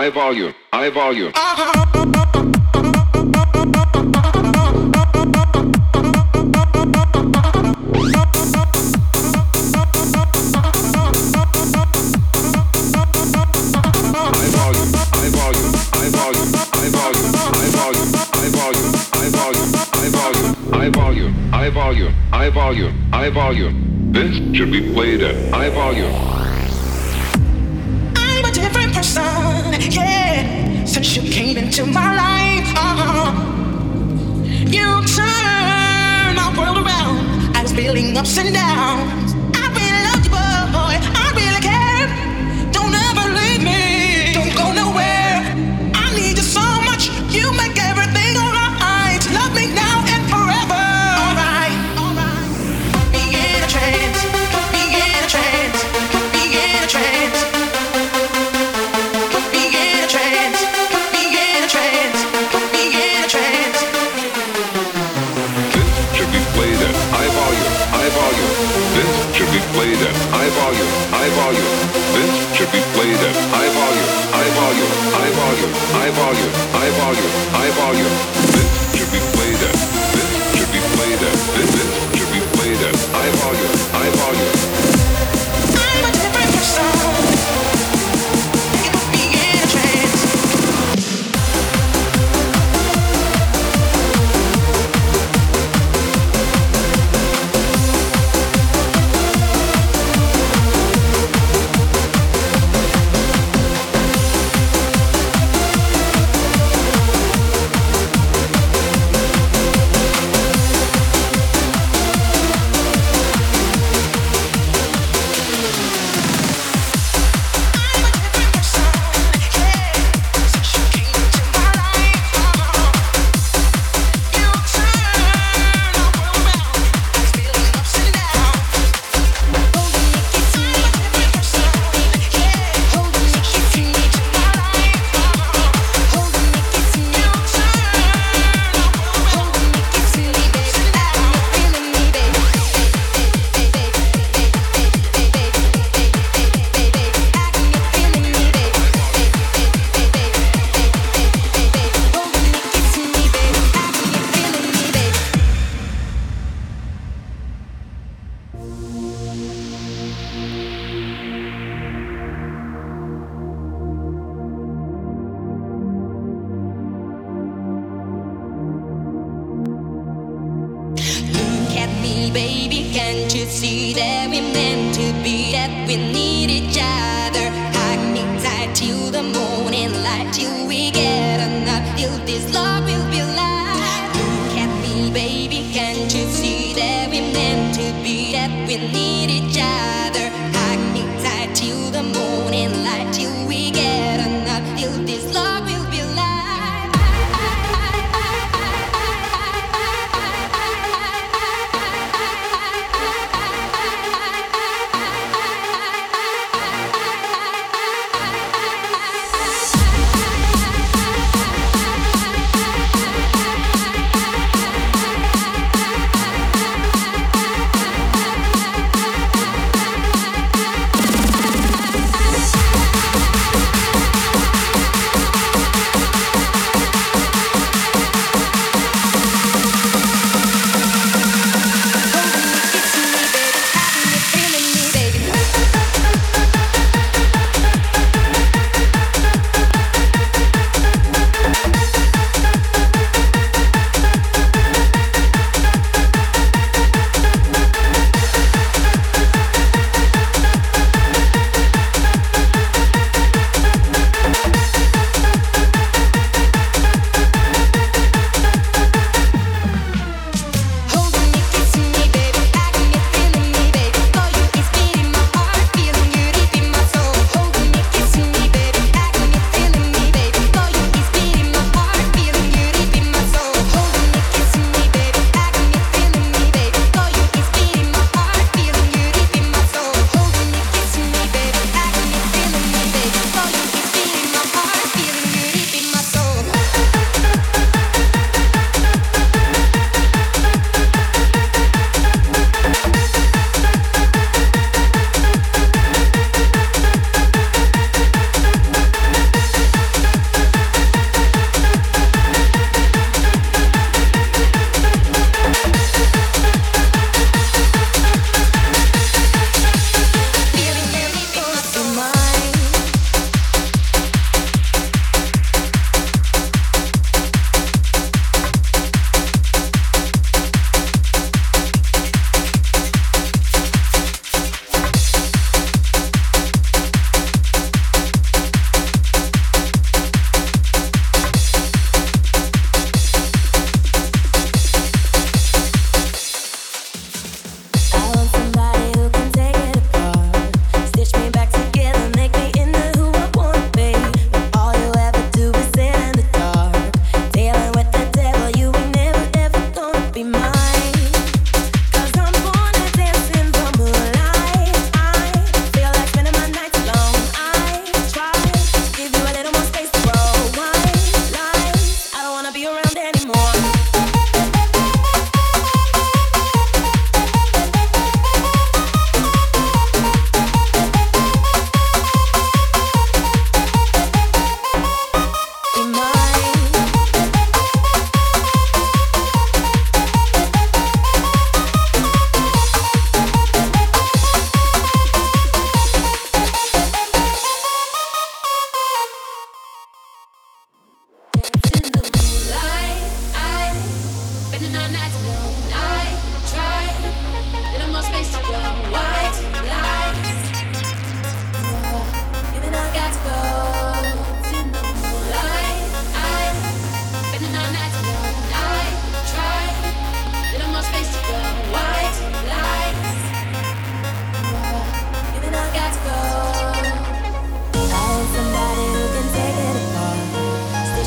High volume. High volume. high volume, high volume. This should be played at high volume.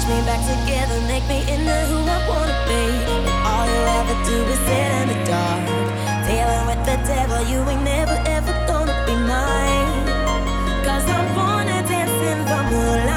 Push me back together, make me into who I wanna be. All you ever do is sit in the dark. Dealing with the devil, you ain't never ever gonna be mine. Cause I'm born a dancing from the light.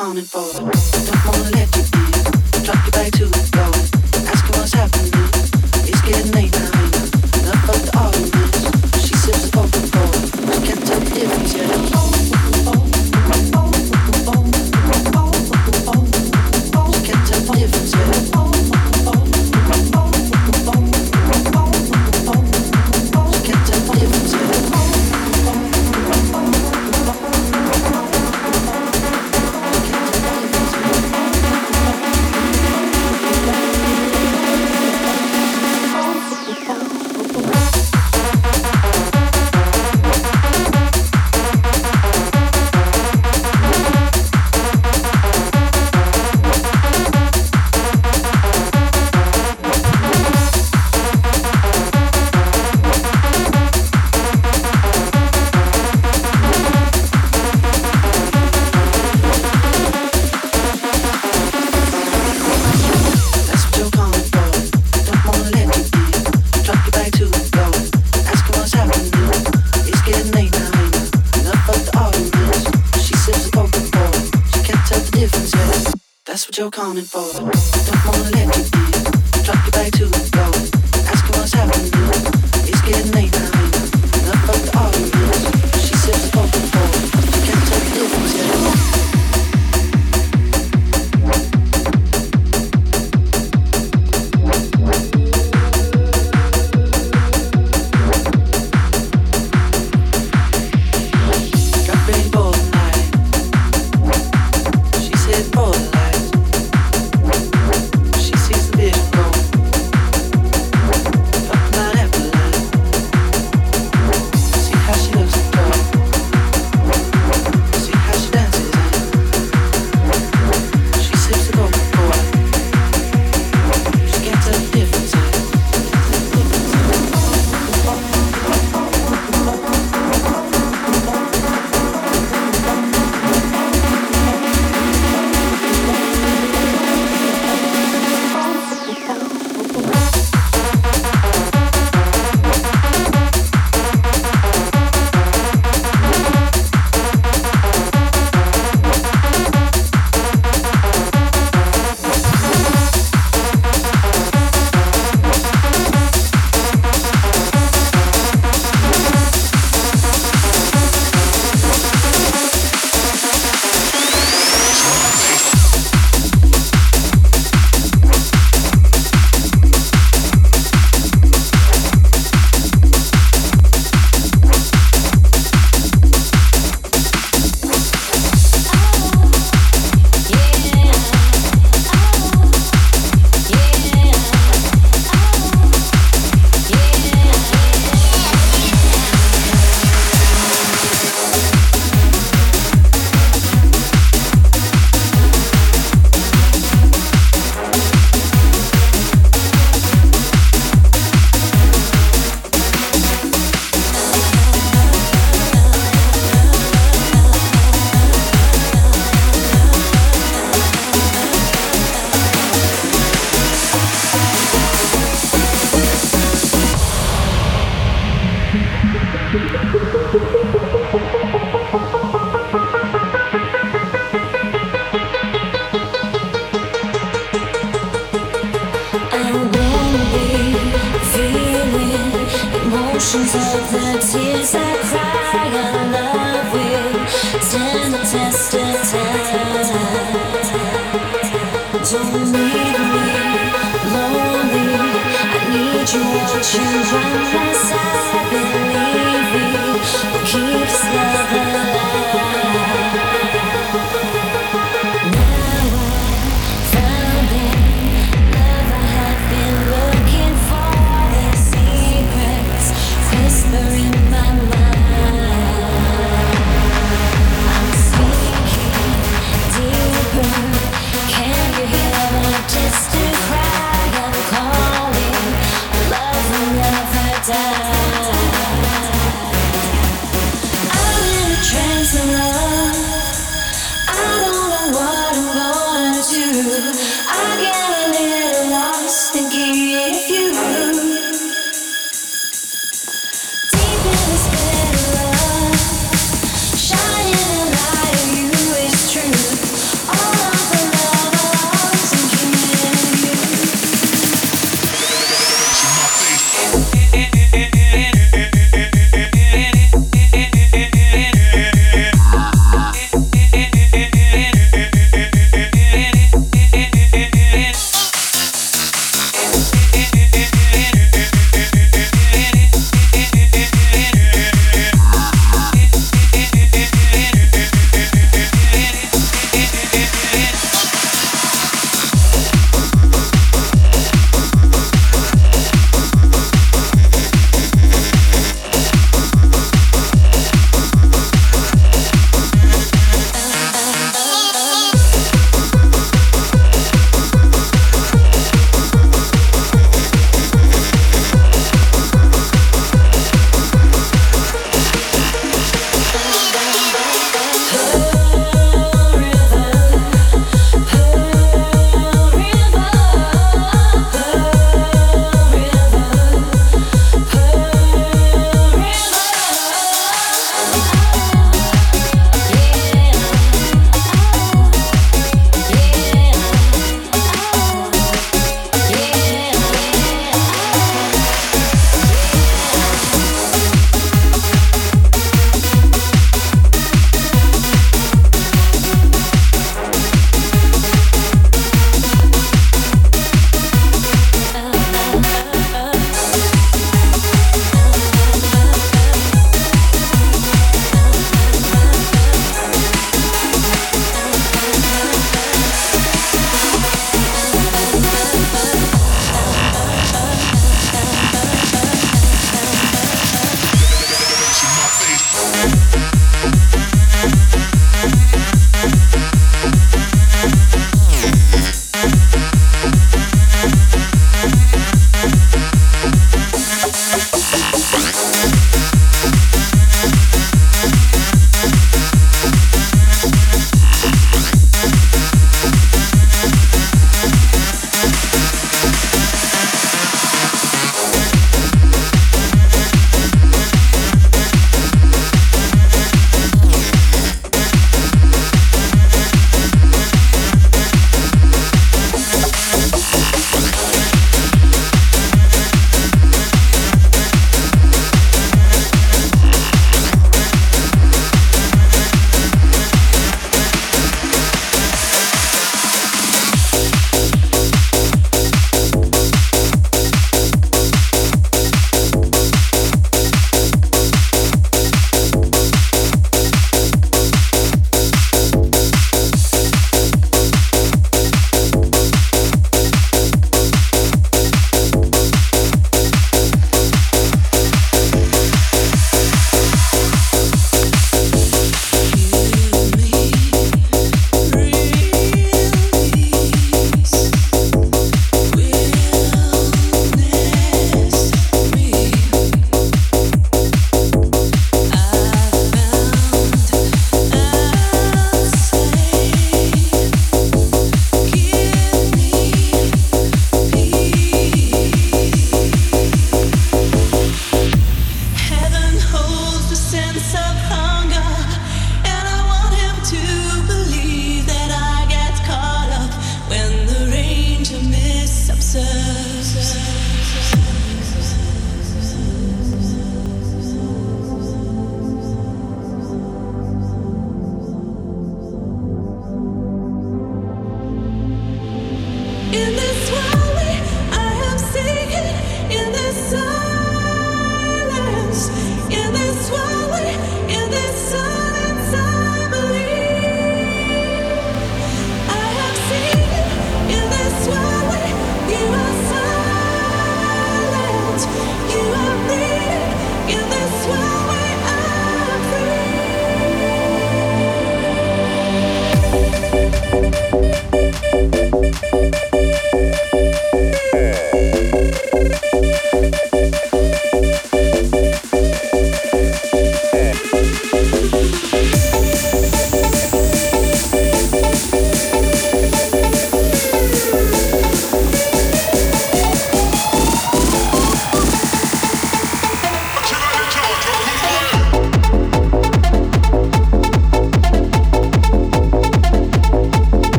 That's what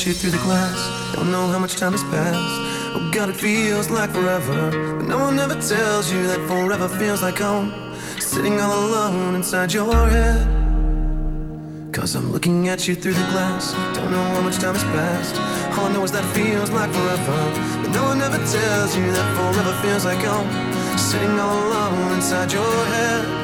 at you through the glass. Don't know how much time has passed. Oh God, it feels like forever. But no one ever tells you that forever feels like home. Sitting all alone inside your head. Cause I'm looking at you through the glass. Don't know how much time has passed. All I know is that it feels like forever. But no one ever tells you that forever feels like home. Sitting all alone inside your head.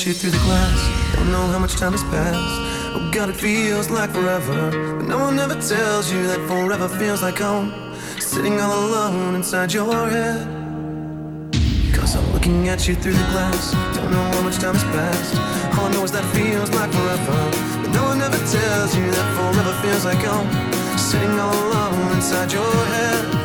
At you through the glass. Don't know how much time has passed. Oh God, it feels like forever. But no one ever tells you that forever feels like home. Sitting all alone inside your head. Cause I'm looking at you through the glass. Don't know how much time has passed. All I know is that feels like forever. But no one ever tells you that forever feels like home. Sitting all alone inside your head.